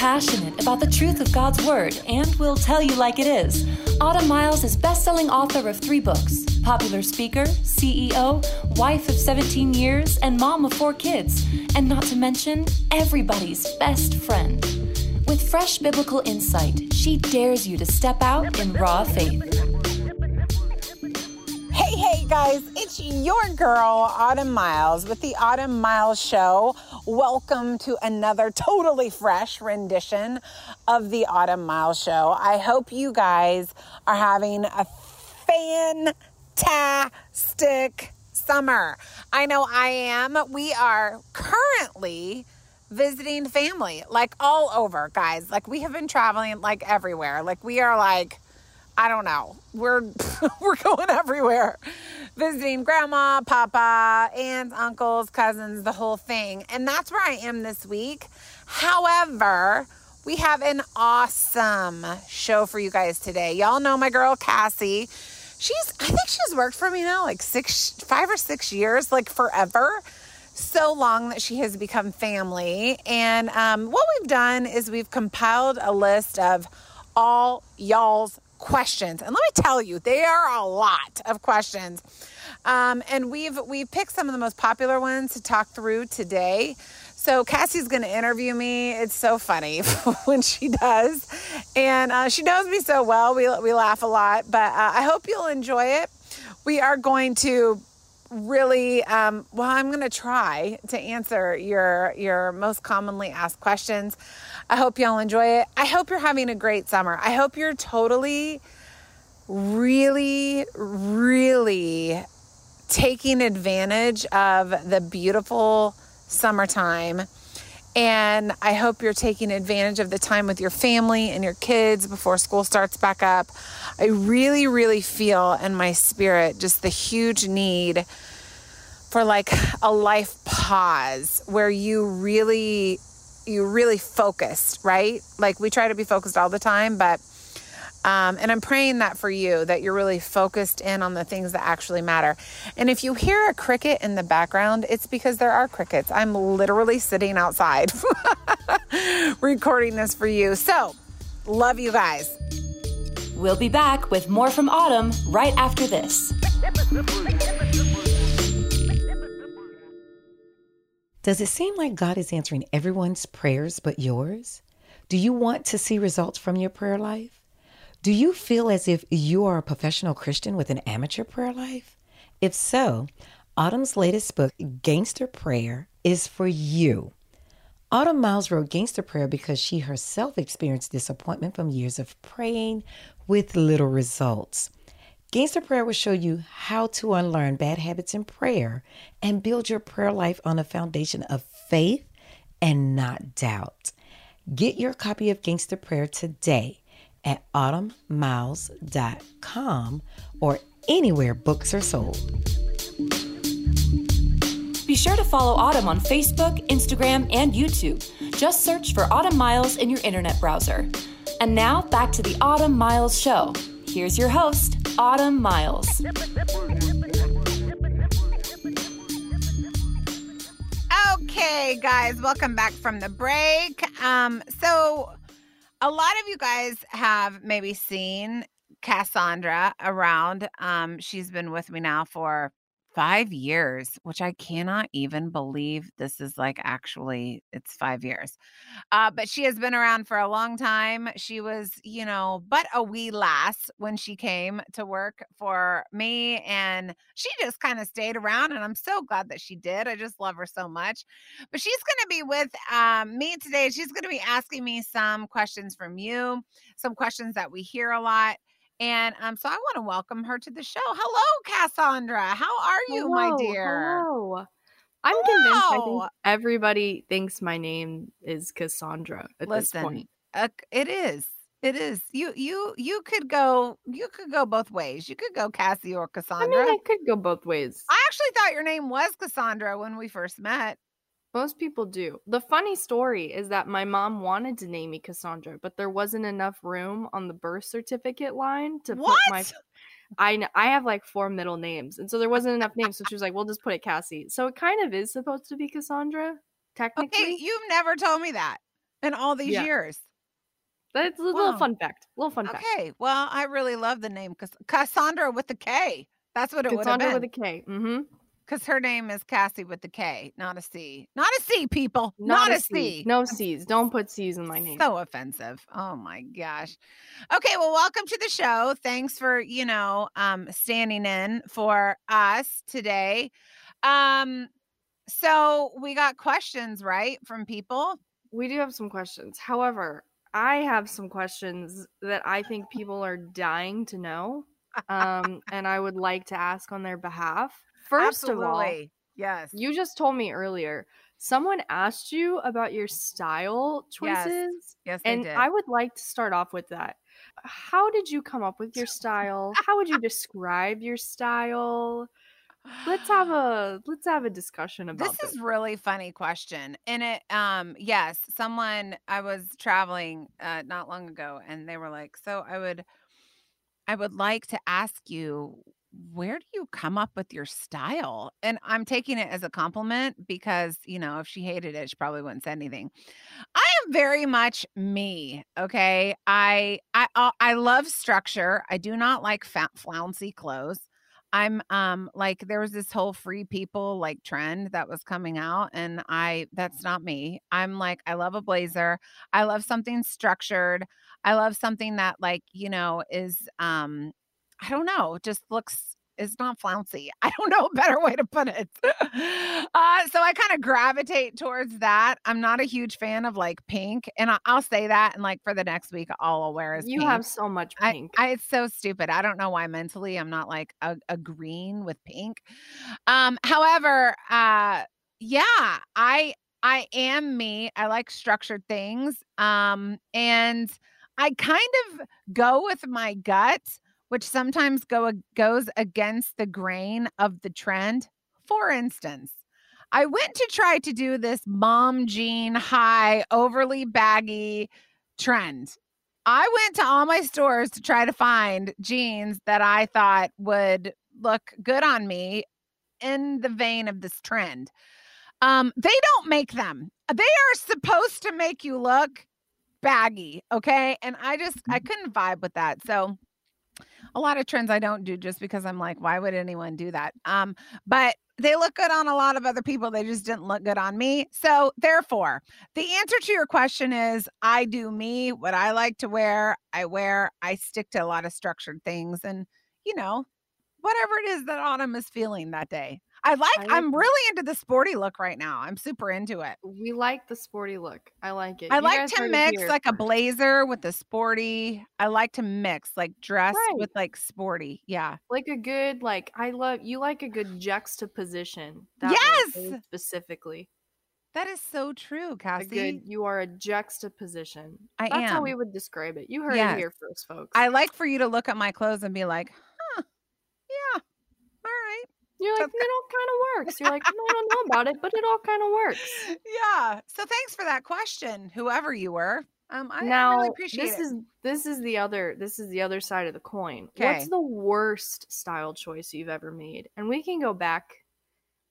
passionate about the truth of God's Word and will tell you like it is. Autumn Miles is best-selling author of three books, popular speaker, CEO, wife of 17 years, and mom of four kids, and not to mention everybody's best friend. With fresh biblical insight, she dares you to step out in raw faith. Hey, hey, guys, it's your girl, Autumn Miles, with the Autumn Miles Show. Welcome to another totally fresh rendition of the Autumn Miles Show. I hope you guys are having a fantastic summer. I know I am. We are currently visiting family, like all over, guys. Like we have been traveling like everywhere. Like we are like, I don't know. We're we're going everywhere. Visiting grandma, papa, aunts, uncles, cousins, the whole thing. And that's where I am this week. However, we have an awesome show for you guys today. Y'all know my girl Kassie. She's I think she's worked for me now like 6 5 or 6 years, like forever so long that she has become family. And um, what we've done is we've compiled a list of all y'all's questions. And let me tell you, they are a lot of questions. Um, and we've we've picked some of the most popular ones to talk through today. So Kassie's going to interview me. It's so funny when she does, and uh, she knows me so well. We we laugh a lot, but uh, I hope you'll enjoy it. We are going to really um, well i'm going to try to answer your your most commonly asked questions i hope y'all enjoy it i hope you're having a great summer i hope you're totally really really taking advantage of the beautiful summertime and I hope you're taking advantage of the time with your family and your kids before school starts back up. I really, really feel in my spirit just the huge need for like a life pause where you really you really focused, right? Like we try to be focused all the time, but um, and I'm praying that for you, that you're really focused in on the things that actually matter. And if you hear a cricket in the background, it's because there are crickets. I'm literally sitting outside recording this for you. So, love you guys. We'll be back with more from Autumn right after this. Does it seem like God is answering everyone's prayers but yours? Do you want to see results from your prayer life? Do you feel as if you are a professional Christian with an amateur prayer life? If so, Autumn's latest book, Gangster Prayer, is for you. Autumn Miles wrote Gangster Prayer because she herself experienced disappointment from years of praying with little results. Gangster Prayer will show you how to unlearn bad habits in prayer and build your prayer life on a foundation of faith and not doubt. Get your copy of Gangster Prayer today at autumnmiles.com or anywhere books are sold. Be sure to follow Autumn on Facebook, Instagram, and YouTube. Just search for Autumn Miles in your internet browser. And now back to the Autumn Miles Show. Here's your host, Autumn Miles. Okay, guys, welcome back from the break. Um, so a lot of you guys have maybe seen Kassandra around. Um, she's been with me now for five years, which I cannot even believe this is like actually it's five years. Uh, but she has been around for a long time. She was, you know, but a wee lass when she came to work for me. And she just kind of stayed around. And I'm so glad that she did. I just love her so much. But she's going to be with um, me today. She's going to be asking me some questions from you, some questions that we hear a lot. And um, so I want to welcome her to the show. Hello, Kassandra. How are you, hello, my dear? Hello. I'm hello. convinced. I think everybody thinks my name is Kassandra at Listen, this point. Uh, it is. It is. You you you could go you could go both ways. You could go Kassie or Kassandra. I mean, I could go both ways. I actually thought your name was Kassandra when we first met. Most people do. The funny story is that my mom wanted to name me Kassandra, but there wasn't enough room on the birth certificate line to what? put my I I have like four middle names, and so there wasn't enough names. So she was like, "We'll just put it Kassie." So it kind of is supposed to be Kassandra, technically. Okay, you've never told me that. in all these Yeah. years. That's a little Wow. fun fact. Little fun fact. Okay. Well, I really love the name Cass- Kassandra with the K. That's what it would have been. Kassandra with a K. Mm-hmm. Because her name is Kassie with the K, not a C. Not a C, people. Not, a C. No C's. Don't put C's in my name. So offensive. Oh my gosh. Okay, well, welcome to the show. Thanks for, you know, um standing in for us today. Um so we got questions, right, from people? we do have some questions. However, I have some questions that I think people are dying to know. Um, and I would like to ask on their behalf. First of all, Yes. you just told me earlier someone asked you about your style choices. Yes, yes And did. I would like to start off with that. How did you come up with your style? How would you describe your style? Let's have a let's have a discussion about this this. is really funny question and it um yes someone i was traveling uh not long ago and they were like so i would i would like to ask you where do you come up with your style and i'm taking it as a compliment because you know if she hated it she probably wouldn't say anything i am very much me okay i i uh, i love structure i do not like fat flouncy clothes I'm um like there was this whole free people like trend that was coming out and I that's not me. I'm like I love a blazer. I love something structured. I love something that like, you know, is um I don't know, just looks is not flouncy. I don't know a better way to put it. uh, so I kind of gravitate towards that. I'm not a huge fan of like pink, and I, I'll say that. And like for the next week, all I'll wear is you pink. have so much I, pink. I it's so stupid. I don't know why mentally I'm not like a, a green with pink. Um, however, uh yeah, I I am me. I like structured things. Um, and I kind of go with my gut, which sometimes go goes against the grain of the trend. For instance, I went to try to do this mom jean high, overly baggy trend. I went to all my stores to try to find jeans that I thought would look good on me in the vein of this trend. Um, they don't make them. They are supposed to make you look baggy, okay? And I just I couldn't vibe with that. So a lot of trends I don't do just because I'm like, why would anyone do that? Um, but they look good on a lot of other people. They just didn't look good on me. So, therefore, the answer to your question is I do me, what I like to wear, I wear. I stick to a lot of structured things and, you know, whatever it is that Autumn is feeling that day. I like, I, I'm really into the sporty look right now. I'm super into it. we like the sporty look. I like it. I You like to mix like a blazer with a sporty. I like to mix like dress Right. with like sporty. Yeah. like a good like I love you like a good juxtaposition. Yes! specifically. That is so true, Kassie. good you are a juxtaposition. I That's how we would describe it. You heard Yes. it here first, folks. I like for you to look at my clothes and be like, huh, yeah, all right. You're like, it all kind of works. You're like, no, I don't know about it, but it all kind of works. Yeah. So thanks for that question, whoever you were. Um, I, I now really appreciate this it. is this is the other this is the other side of the coin. 'Kay. What's the worst style choice you've ever made? And we can go back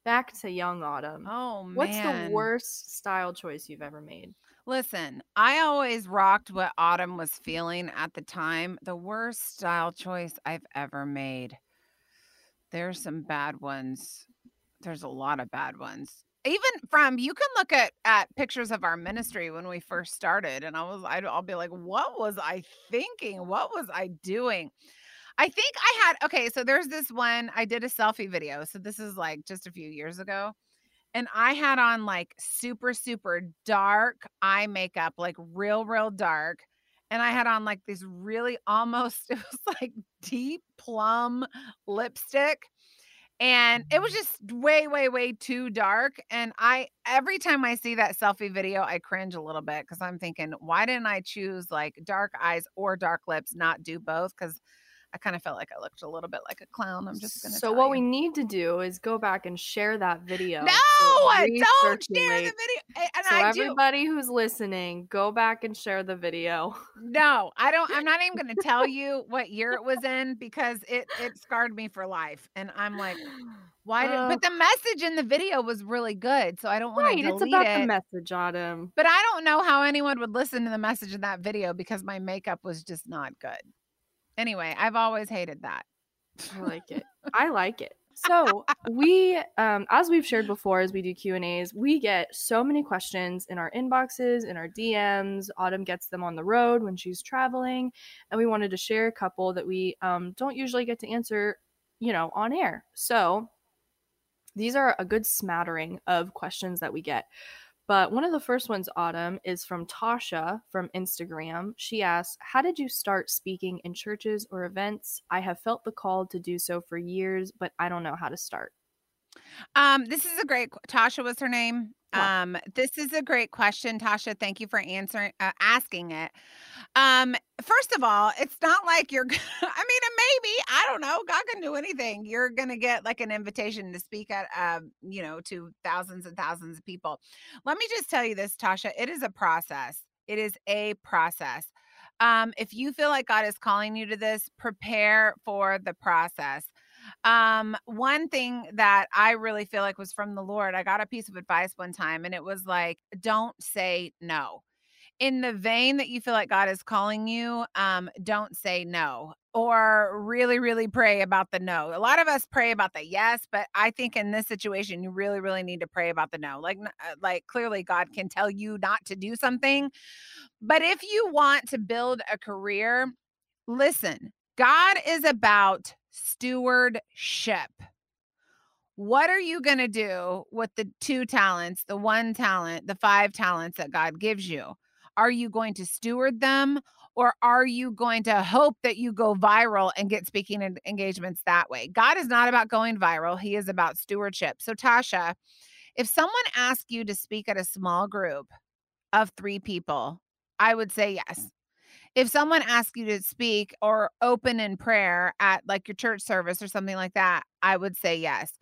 back to young autumn. oh man. What's the worst style choice you've ever made? Listen, I always rocked what Autumn was feeling at the time. The worst style choice I've ever made. There's some bad ones. There's a lot of bad ones. Even from you can look at at pictures of our ministry when we first started, and I was I'd, I'll be like, what was I thinking? What was I doing? I think I had okay. So there's this one I did a selfie video. So this is like just a few years ago and I had on like super, super dark eye makeup, like real, real dark. And I had on like this really almost, it was like deep plum lipstick. And it was mm. just way, way, way too dark. And I, every time I see that selfie video, I cringe a little bit because I'm thinking, why didn't I choose like dark eyes or dark lips, not do both? Because I kind of felt like I looked a little bit like a clown. I'm just gonna. So what you. we need to do is go back and share that video. No, don't share the video. And so I everybody do. who's listening, go back and share the video. No, I don't. I'm not even going to tell you what year it was in because it it scarred me for life. And I'm like, why did? Uh, but the message in the video was really good, so I don't want right, to delete It's about it. the message, Autumn. But I don't know how anyone would listen to the message in that video because my makeup was just not good. Anyway, I've always hated that. I like it. I like it. So we, um, as we've shared before, as we do Q and A's, we get so many questions in our inboxes, in our DMs. Autumn gets them on the road when she's traveling, and we wanted to share a couple that we um, don't usually get to answer, you know, on air. So these are a good smattering of questions that we get. But one of the first ones, Autumn, is from Tasha from Instagram. She asks, How did you start speaking in churches or events? I have felt the call to do so for years, but I don't know how to start. Um, this is a great Tasha was her name. Um, this is a great question, Tasha. Thank you for answering, uh, asking it. Um, first of all, it's not like you're. I mean, maybe I don't know. God can do anything. You're gonna get like an invitation to speak at, uh, you know, to thousands and thousands of people. Let me just tell you this, Tasha. It is a process. It is a process. Um, if you feel like God is calling you to this, prepare for the process. Um, one thing that I really feel like was from the Lord, I got a piece of advice one time, and it was like, don't say no. In the vein that you feel like God is calling you, um, don't say no or really, really pray about the no. A lot of us pray about the yes, but I think in this situation, you really, really need to pray about the no. Like, uh, like clearly God can tell you not to do something. But if you want to build a career, listen, God is about stewardship. What are you going to do with the two talents, the one talent, the five talents that God gives you? Are you going to steward them or are you going to hope that you go viral and get speaking engagements that way? God is not about going viral, He is about stewardship. So, Tasha, if someone asked you to speak at a small group of three people, I would say yes if someone asks you to speak or open in prayer at like your church service or something like that, I would say yes.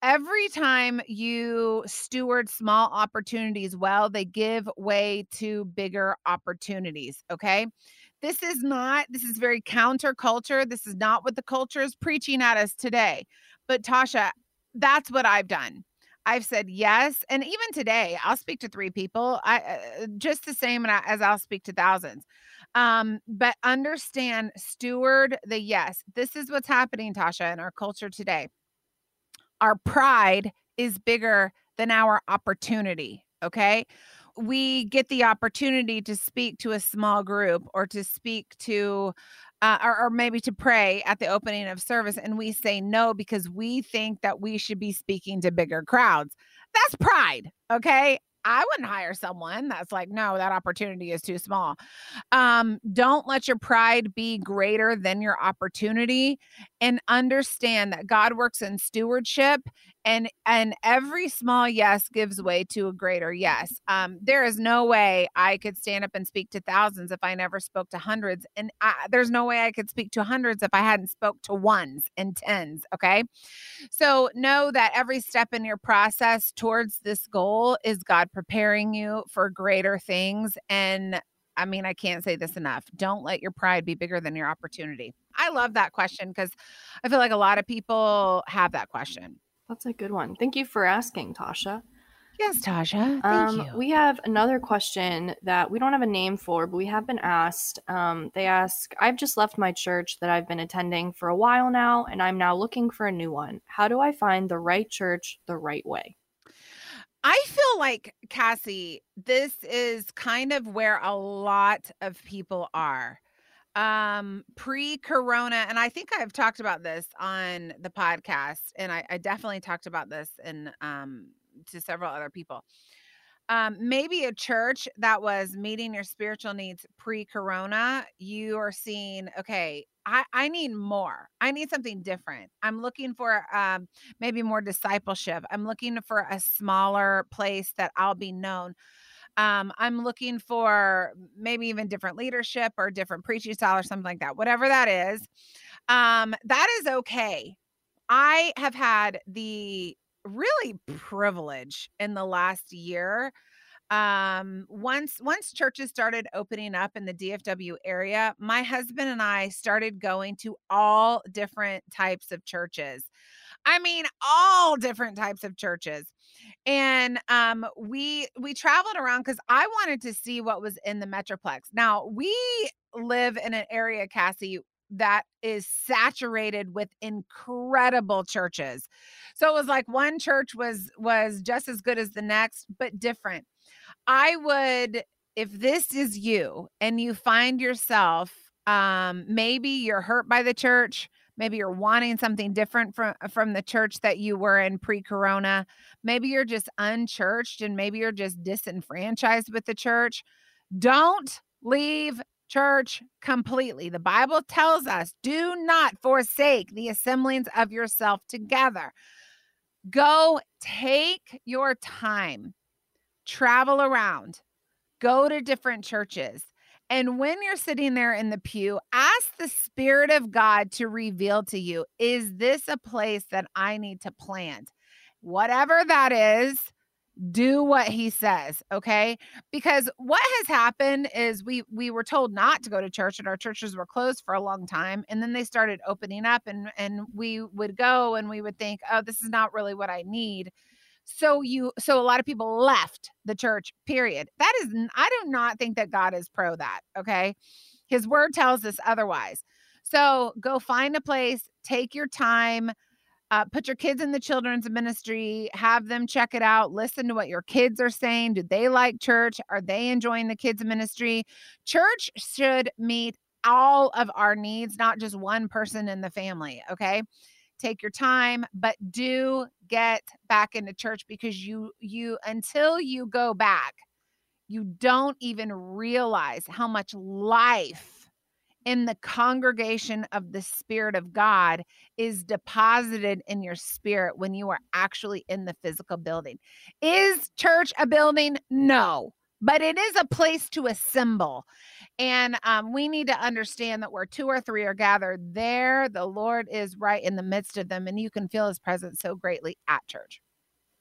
Every time you steward small opportunities well, they give way to bigger opportunities. Okay. This is not, this is very counterculture. This is not what the culture is preaching at us today. But Tasha, that's what I've done. I've said yes. And even today, I'll speak to three people, I, uh, just the same as I'll speak to thousands. Um, but understand, steward the yes. This is what's happening, Tasha, in our culture today. Our pride is bigger than our opportunity. Okay. We get the opportunity to speak to a small group or to speak to uh, or, or, maybe to pray at the opening of service and we say no because we think that we should be speaking to bigger crowds that's pride okay I wouldn't hire someone that's like, no, that opportunity is too small. Um, don't let your pride be greater than your opportunity and understand that God works in stewardship and and every small yes gives way to a greater yes. Um, there is no way I could stand up and speak to thousands if I never spoke to hundreds, and I, there's no way I could speak to hundreds if I hadn't spoke to ones and tens. Okay, so know that every step in your process towards this goal is God preparing you for greater things and I mean, I can't say this enough. Don't let your pride be bigger than your opportunity. I love that question because I feel like a lot of people have that question. That's a good one. Thank you for asking, Tasha. Yes, Tasha. Thank um, you. We have another question that we don't have a name for, but we have been asked. Um, they ask I've just left my church that I've been attending for a while now, and I'm now looking for a new one. How do I find the right church the right way? I feel like, Kassie, this is kind of where a lot of people are. Um, pre corona, and I think I've talked about this on the podcast, and I, I definitely talked about this and um to several other people. Um, maybe a church that was meeting your spiritual needs pre corona, you are seeing, okay, I, I need more. I need something different. I'm looking for um, maybe more discipleship. I'm looking for a smaller place that I'll be known. Um, I'm looking for maybe even different leadership or different preaching style or something like that. Whatever that is, um, that is okay. I have had the really privilege in the last year um once once churches started opening up in the DFW area my husband and I started going to all different types of churches I mean all different types of churches. And um we we traveled around cuz I wanted to see what was in the metroplex. Now we live in an area Kassie that is saturated with incredible churches. So it was like one church was was just as good as the next but different. I would, if this is you and you find yourself, um, maybe you're hurt by the church, maybe you're wanting something different from from the church that you were in pre-corona. Maybe you're just unchurched and maybe you're just disenfranchised with the church. Don't leave church completely. The bible tells us do not forsake the assemblings of yourself together. Go take your time. Travel around, go to different churches. And when you're sitting there in the pew, ask the Spirit of God to reveal to you is this a place that I need to plant? Whatever that is, do what he says okay because what has happened is we we were told not to go to church and our churches were closed for a long time and then they started opening up and and we would go and we would think oh this is not really what i need so you so a lot of people left the church period. That is i do not think that god is pro that okay? His word tells us otherwise. So go find a place take your time uh, put your kids in the children's ministry have them check it out listen to what your kids are saying. Do they like church? Are they enjoying the kids ministry? Church should meet all of our needs not just one person in the family okay take your time but do get back into church because you you until you go back you don't even realize how much life in the congregation of the spirit of god is deposited in your spirit when you are actually in the physical building. Is church a building? No but it is a place to assemble and um, we need to understand that where two or three are gathered, there the Lord is right in the midst of them, and you can feel his presence so greatly at church.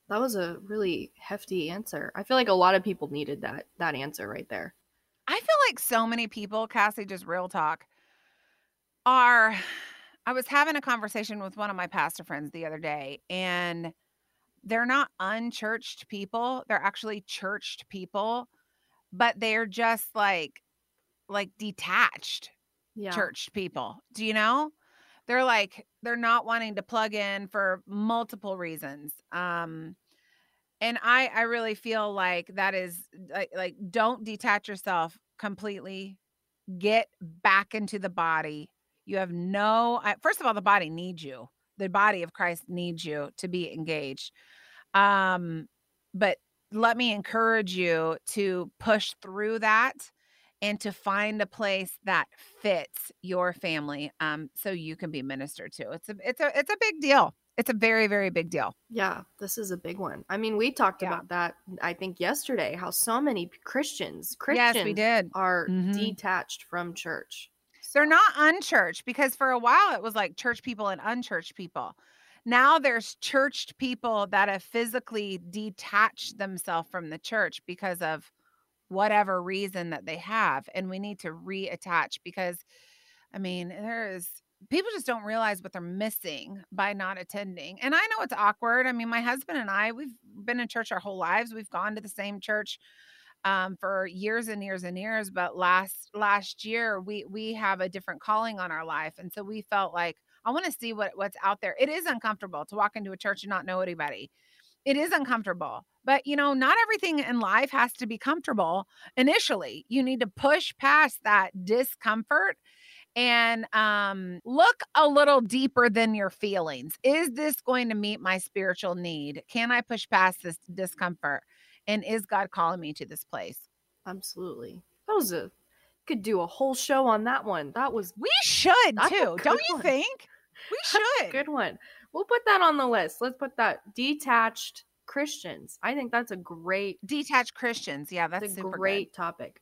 That was a really hefty answer. I feel like a lot of people needed that that answer right there. I feel like so many people, Kassie, just real talk, are I was having a conversation with one of my pastor friends the other day, and they're not unchurched people. They're actually churched people, but they're just like like detached yeah. church people. Do you know? They're like they're not wanting to plug in for multiple reasons. Um and I I really feel like that is like like don't detach yourself completely. Get back into the body. You have no first of all the body needs you. The body of Christ needs you to be engaged. Um but let me encourage you to push through that and to find a place that fits your family um, so you can be ministered to. It's a it's a it's a big deal. It's a very very big deal. Yeah, this is a big one. I mean, we talked yeah. about that I think yesterday how so many Christians Christians yes, we did. are mm-hmm. detached from church. They're not unchurched because for a while it was like church people and unchurched people. Now there's churched people that have physically detached themselves from the church because of whatever reason that they have and we need to reattach because i mean there is people just don't realize what they're missing by not attending and i know it's awkward i mean my husband and i we've been in church our whole lives we've gone to the same church um, for years and years and years but last last year we we have a different calling on our life and so we felt like i want to see what what's out there it is uncomfortable to walk into a church and not know anybody it is uncomfortable. But, you know, not everything in life has to be comfortable initially. You need to push past that discomfort and um, look a little deeper than your feelings. Is this going to meet my spiritual need? Can I push past this discomfort? And is God calling me to this place? Absolutely. That was a could do a whole show on that one. That was we should too, don't you one. think? We should. good one. We'll put that on the list. Let's put that detached Christians. I think that's a great, Detached Christians. Yeah, that's that's a super good. great topic.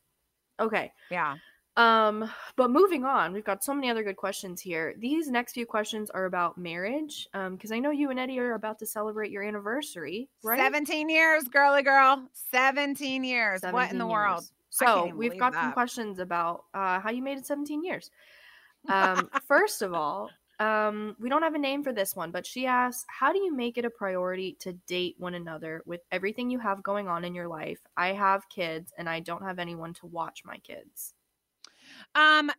Okay. Yeah. Um, but moving on, we've got so many other good questions here. These next few questions are about marriage. Um, because I know you and Eddie are about to celebrate your anniversary, right? 17 years, girly girl. 17 years. what in the world? years. Can't So we've got some questions about uh, how you made it 17 years. Um, first of all, um, we don't have a name for this one, but she asks, "How do you make it a priority to date one another with everything you have going on in your life? I have kids, and I don't have anyone to watch my kids." Um,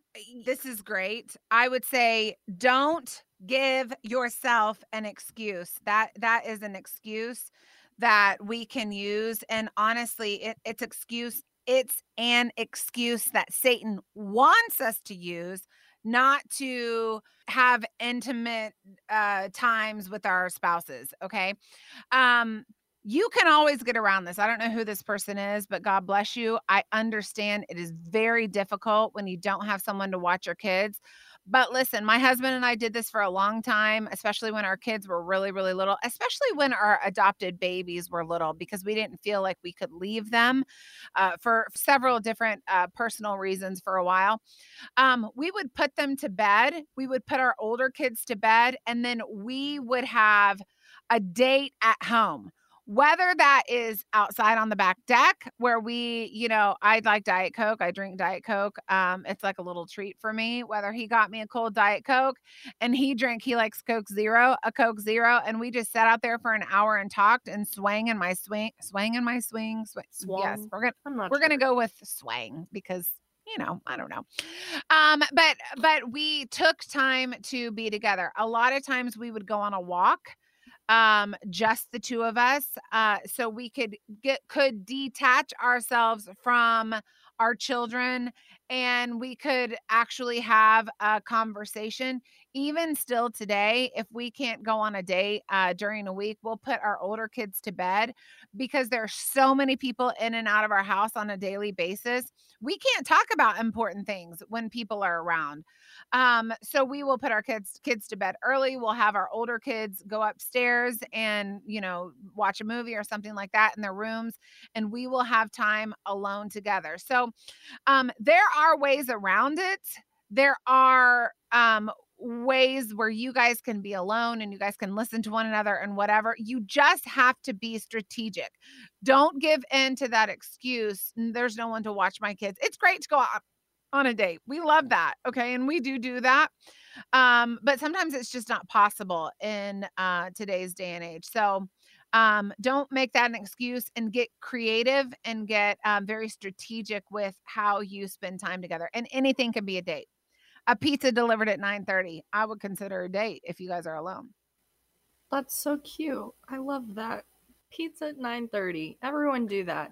this is great. I would say don't give yourself an excuse. That that is an excuse that we can use. And honestly, it, it's excuse, it's an excuse that Satan wants us to use, not to have intimate uh times with our spouses. Okay. Um you can always get around this. I don't know who this person is, but God bless you. I understand it is very difficult when you don't have someone to watch your kids. But listen, my husband and I did this for a long time, especially when our kids were really, really little, especially when our adopted babies were little, because we didn't feel like we could leave them uh, for several different uh, personal reasons for a while. Um, we would put them to bed, we would put our older kids to bed, and then we would have a date at home whether that is outside on the back deck where we you know i like diet coke i drink diet coke um it's like a little treat for me whether he got me a cold diet coke and he drank he likes coke zero a coke zero and we just sat out there for an hour and talked and swang in my swing swang in my swing swing yes we're gonna we're gonna go with swang because you know i don't know. Um but but we took time to be together. A lot of times we would go on a walk um just the two of us uh so we could get could detach ourselves from our children and we could actually have a conversation even still today if we can't go on a date uh, during a week we'll put our older kids to bed because there's so many people in and out of our house on a daily basis. We can't talk about important things when people are around. Um so we will put our kids kids to bed early we'll have our older kids go upstairs and you know watch a movie or something like that in their rooms and we will have time alone together. So um there are ways around it there are um ways where you guys can be alone and you guys can listen to one another and whatever you just have to be strategic. Don't give in to that excuse there's no one to watch my kids. It's great to go out on a date we love that okay and we do do that um but sometimes it's just not possible in uh today's day and age so um don't make that an excuse and get creative and get um, very strategic with how you spend time together and anything can be a date a pizza delivered at 9 30 i would consider a date if you guys are alone That's so cute. I love that. Pizza at 9:30. Everyone do that.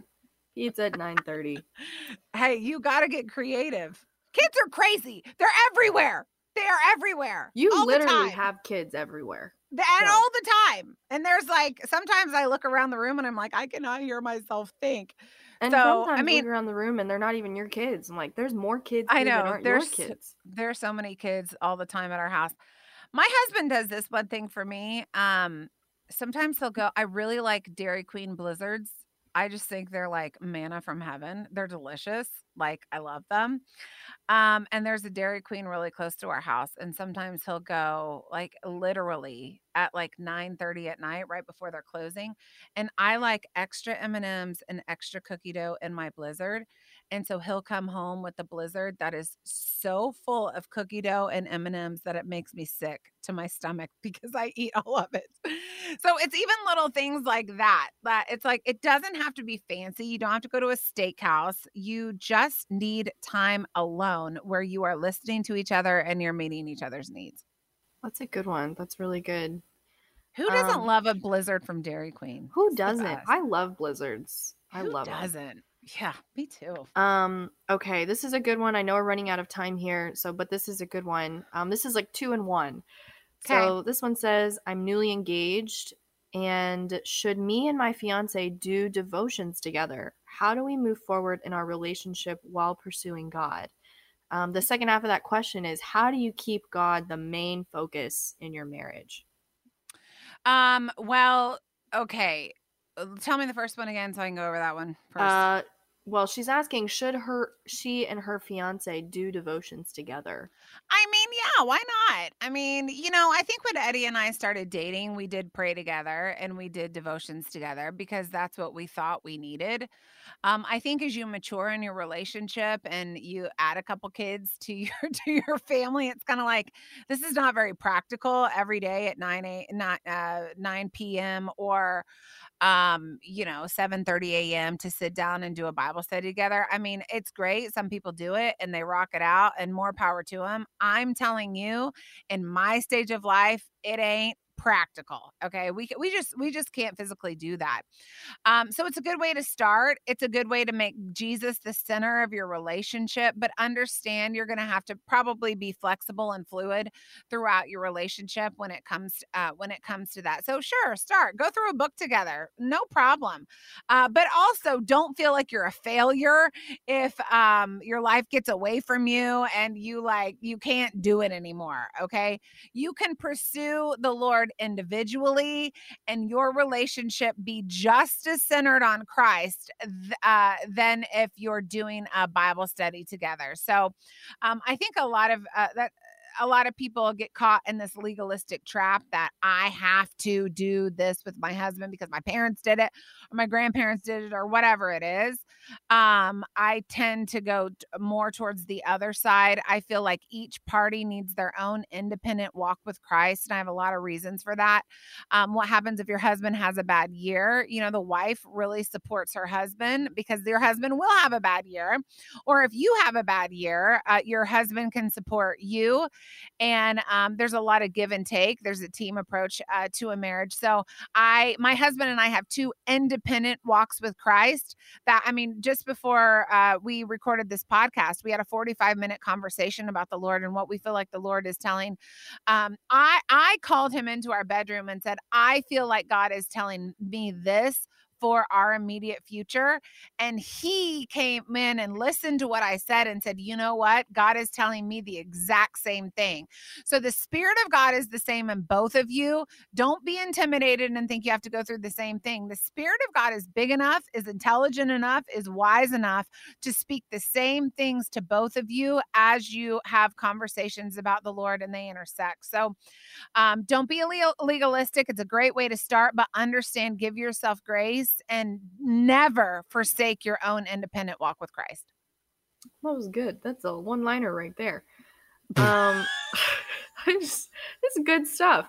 Pizza at 9:30. hey you got to get creative kids are crazy they're everywhere they are everywhere You literally have kids everywhere. And all the time. And there's like sometimes I look around the room and I'm like, I cannot hear myself think. And So, sometimes I mean- look around the room and they're not even your kids. I'm like, there's more kids I know, there's- kids. There's so many kids all the time at our house. My husband does this one thing for me. Um, sometimes he'll go, I really like Dairy Queen blizzards. I just think they're like manna from heaven. They're delicious. Like I love them. Um, and there's a Dairy Queen really close to our house. And sometimes he'll go like literally at like 9 30 at night, right before they're closing. And I like extra M&Ms and extra cookie dough in my blizzard. And so he'll come home with the blizzard that is so full of cookie dough and M&Ms that it makes me sick to my stomach because I eat all of it. So it's even little things like that. That it's like it doesn't have to be fancy. You don't have to go to a steakhouse. You just need time alone where you are listening to each other and you're meeting each other's needs. That's a good one. That's really good. Who doesn't Um, love a blizzard from Dairy Queen? Who It's doesn't? I love blizzards. I love. Who love doesn't? Yeah, me too. Um, okay, this is a good one. I know we're running out of time here, so but this is a good one. Um, this is like two and one. So this one says, I'm newly engaged, and should me and my fiance do devotions together? How do we move forward in our relationship while pursuing God? Um, the second half of that question is, how do you keep God the main focus in your marriage? Um, well, okay. uh, tell me the first one again so I can go over that one first. Uh, well, she's asking, should her she and her fiance do devotions together? I mean, yeah, why not? I mean, you know, I think when Eddie and I started dating, we did pray together and we did devotions together because that's what we thought we needed. Um, I think as you mature in your relationship and you add a couple kids to your to your family, it's kind of like this is not very practical every day at 9 a, not, uh, 9 p.m. or um, you know, 7 30 a.m. to sit down and do a Bible study together. I mean, it's great. Some people do it and they rock it out, and more power to them. I'm telling you, in my stage of life, it ain't practical okay? We we just we just can't physically do that. Um so it's a good way to start. It's a good way to make jesus the center of your relationship but understand you're going to have to probably be flexible and fluid throughout your relationship when it comes uh, when it comes to that. So sure start. Go through a book together. No problem. Uh, but also don't feel like you're a failure if um your life gets away from you and you like you can't do it anymore okay? You can pursue the lord individually and your relationship be just as centered on Christ uh, than if you're doing a Bible study together. So um, I think a lot of uh, that a lot of people get caught in this legalistic trap that I have to do this with my husband because my parents did it or my grandparents did it or whatever it is. Um, I tend to go t- more towards the other side. I feel like each party needs their own independent walk with Christ. And I have a lot of reasons for that. Um, what happens if your husband has a bad year? You know, the wife really supports her husband because your husband will have a bad year. Or if you have a bad year, uh, your husband can support you and um, there's a lot of give and take there's a team approach uh, to a marriage so i my husband and i have two independent walks with christ that i mean just before uh, we recorded this podcast we had a 45 minute conversation about the lord and what we feel like the lord is telling. Um, i i called him into our bedroom and said i feel like god is telling me this for our immediate future. And he came in and listened to what I said and said, You know what? God is telling me the exact same thing. So the Spirit of God is the same in both of you. Don't be intimidated and think you have to go through the same thing. The Spirit of God is big enough, is intelligent enough, is wise enough to speak the same things to both of you as you have conversations about the Lord and they intersect. So um, don't be legalistic. It's a great way to start, but understand, give yourself grace and never forsake your own independent walk with Christ. That was good. That's a one liner right there. Um, I just, it's good stuff.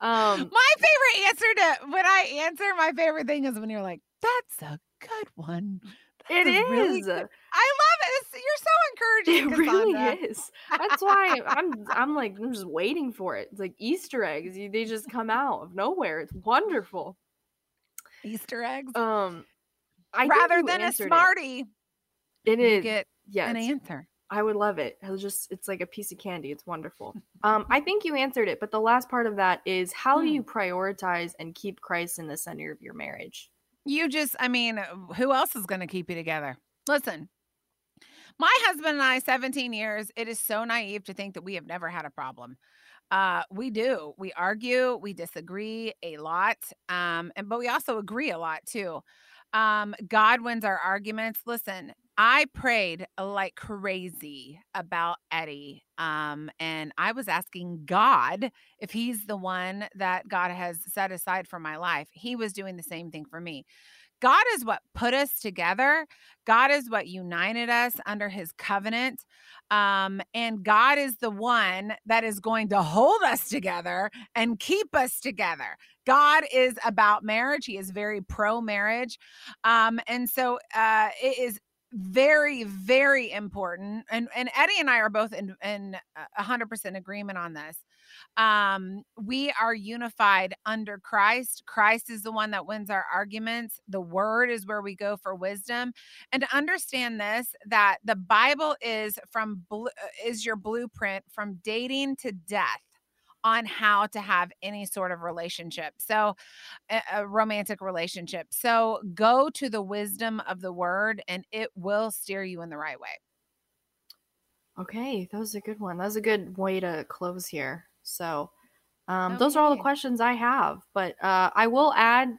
Um, my favorite answer to when I answer, my favorite thing is when you're like, "That's a good one." That's it is. Really good... I love it. It's, you're so encouraging. It really is. That's why I'm. I'm like I'm just waiting for it. It's like Easter eggs. They just come out of nowhere. It's wonderful. Easter eggs. Um, I rather than a smartie, it, it is get yes. an answer. I would love it. It was just it's like a piece of candy. It's wonderful. um, I think you answered it, but the last part of that is how hmm. do you prioritize and keep Christ in the center of your marriage? You just, I mean, who else is going to keep you together? Listen, my husband and I, 17 years, it is so naive to think that we have never had a problem. Uh, we do. We argue, we disagree a lot, um, and but we also agree a lot too. Um, God wins our arguments. Listen, I prayed like crazy about Eddie. Um, and I was asking God if he's the one that God has set aside for my life. He was doing the same thing for me. God is what put us together. God is what united us under his covenant. Um, and God is the one that is going to hold us together and keep us together. God is about marriage. He is very pro marriage. Um, and so uh, it is very very important and and eddie and i are both in in 100% agreement on this um we are unified under christ christ is the one that wins our arguments the word is where we go for wisdom and to understand this that the bible is from uh, is your blueprint from dating to death on how to have any sort of relationship. So, a, a, romantic relationship. So, go to the wisdom of the word and it will steer you in the right way. Okay, that was a good one. That was a good way to close here. So, um, okay. those are all the questions I have. But uh, I will add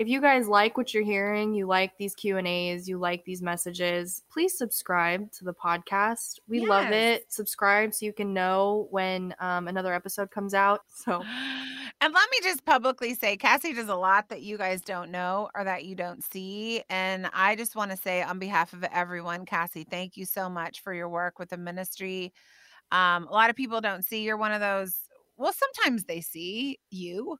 if you guys like what you're hearing, you like these Q and A's, you like these messages, please subscribe to the podcast. We love it. Subscribe so you can know when um, another episode comes out. So And let me just publicly say, Kassie does a lot that you guys don't know or that you don't see. And I just want to say, on behalf of everyone, Kassie, thank you so much for your work with the ministry. Um, a lot of people don't see you're one of those. Well, sometimes they see you,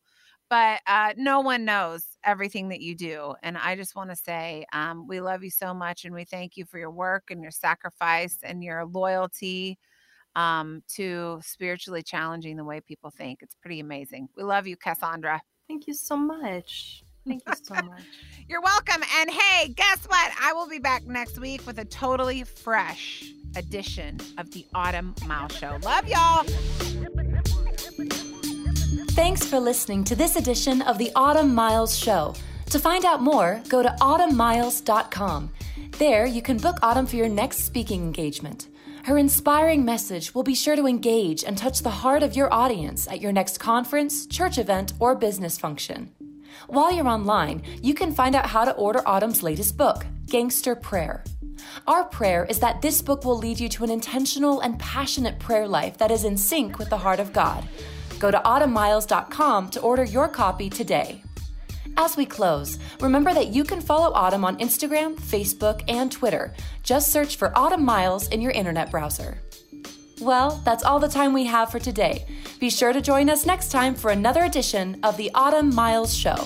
but uh, no one knows everything that you do. And I just want to say, um, we love you so much, and we thank you for your work and your sacrifice and your loyalty um, to spiritually challenging the way people think. It's pretty amazing. We love you, Kassandra. thank you so much. Thank you so much. You're welcome. And hey, guess what? I will be back next week with a totally fresh edition of the Autumn Mile Show. Love y'all. Thanks for listening to this edition of the Autumn Miles Show. To find out more, go to autumnmiles.com. There, you can book Autumn for your next speaking engagement. Her inspiring message will be sure to engage and touch the heart of your audience at your next conference, church event, or business function. While you're online, you can find out how to order Autumn's latest book, Gangster Prayer. Our prayer is that this book will lead you to an intentional and passionate prayer life that is in sync with the heart of God. Go to autumnmiles.com to order your copy today. As we close, remember that you can follow Autumn on Instagram, Facebook, and Twitter. Just search for Autumn Miles in your internet browser. Well, that's all the time we have for today. Be sure to join us next time for another edition of the Autumn Miles Show.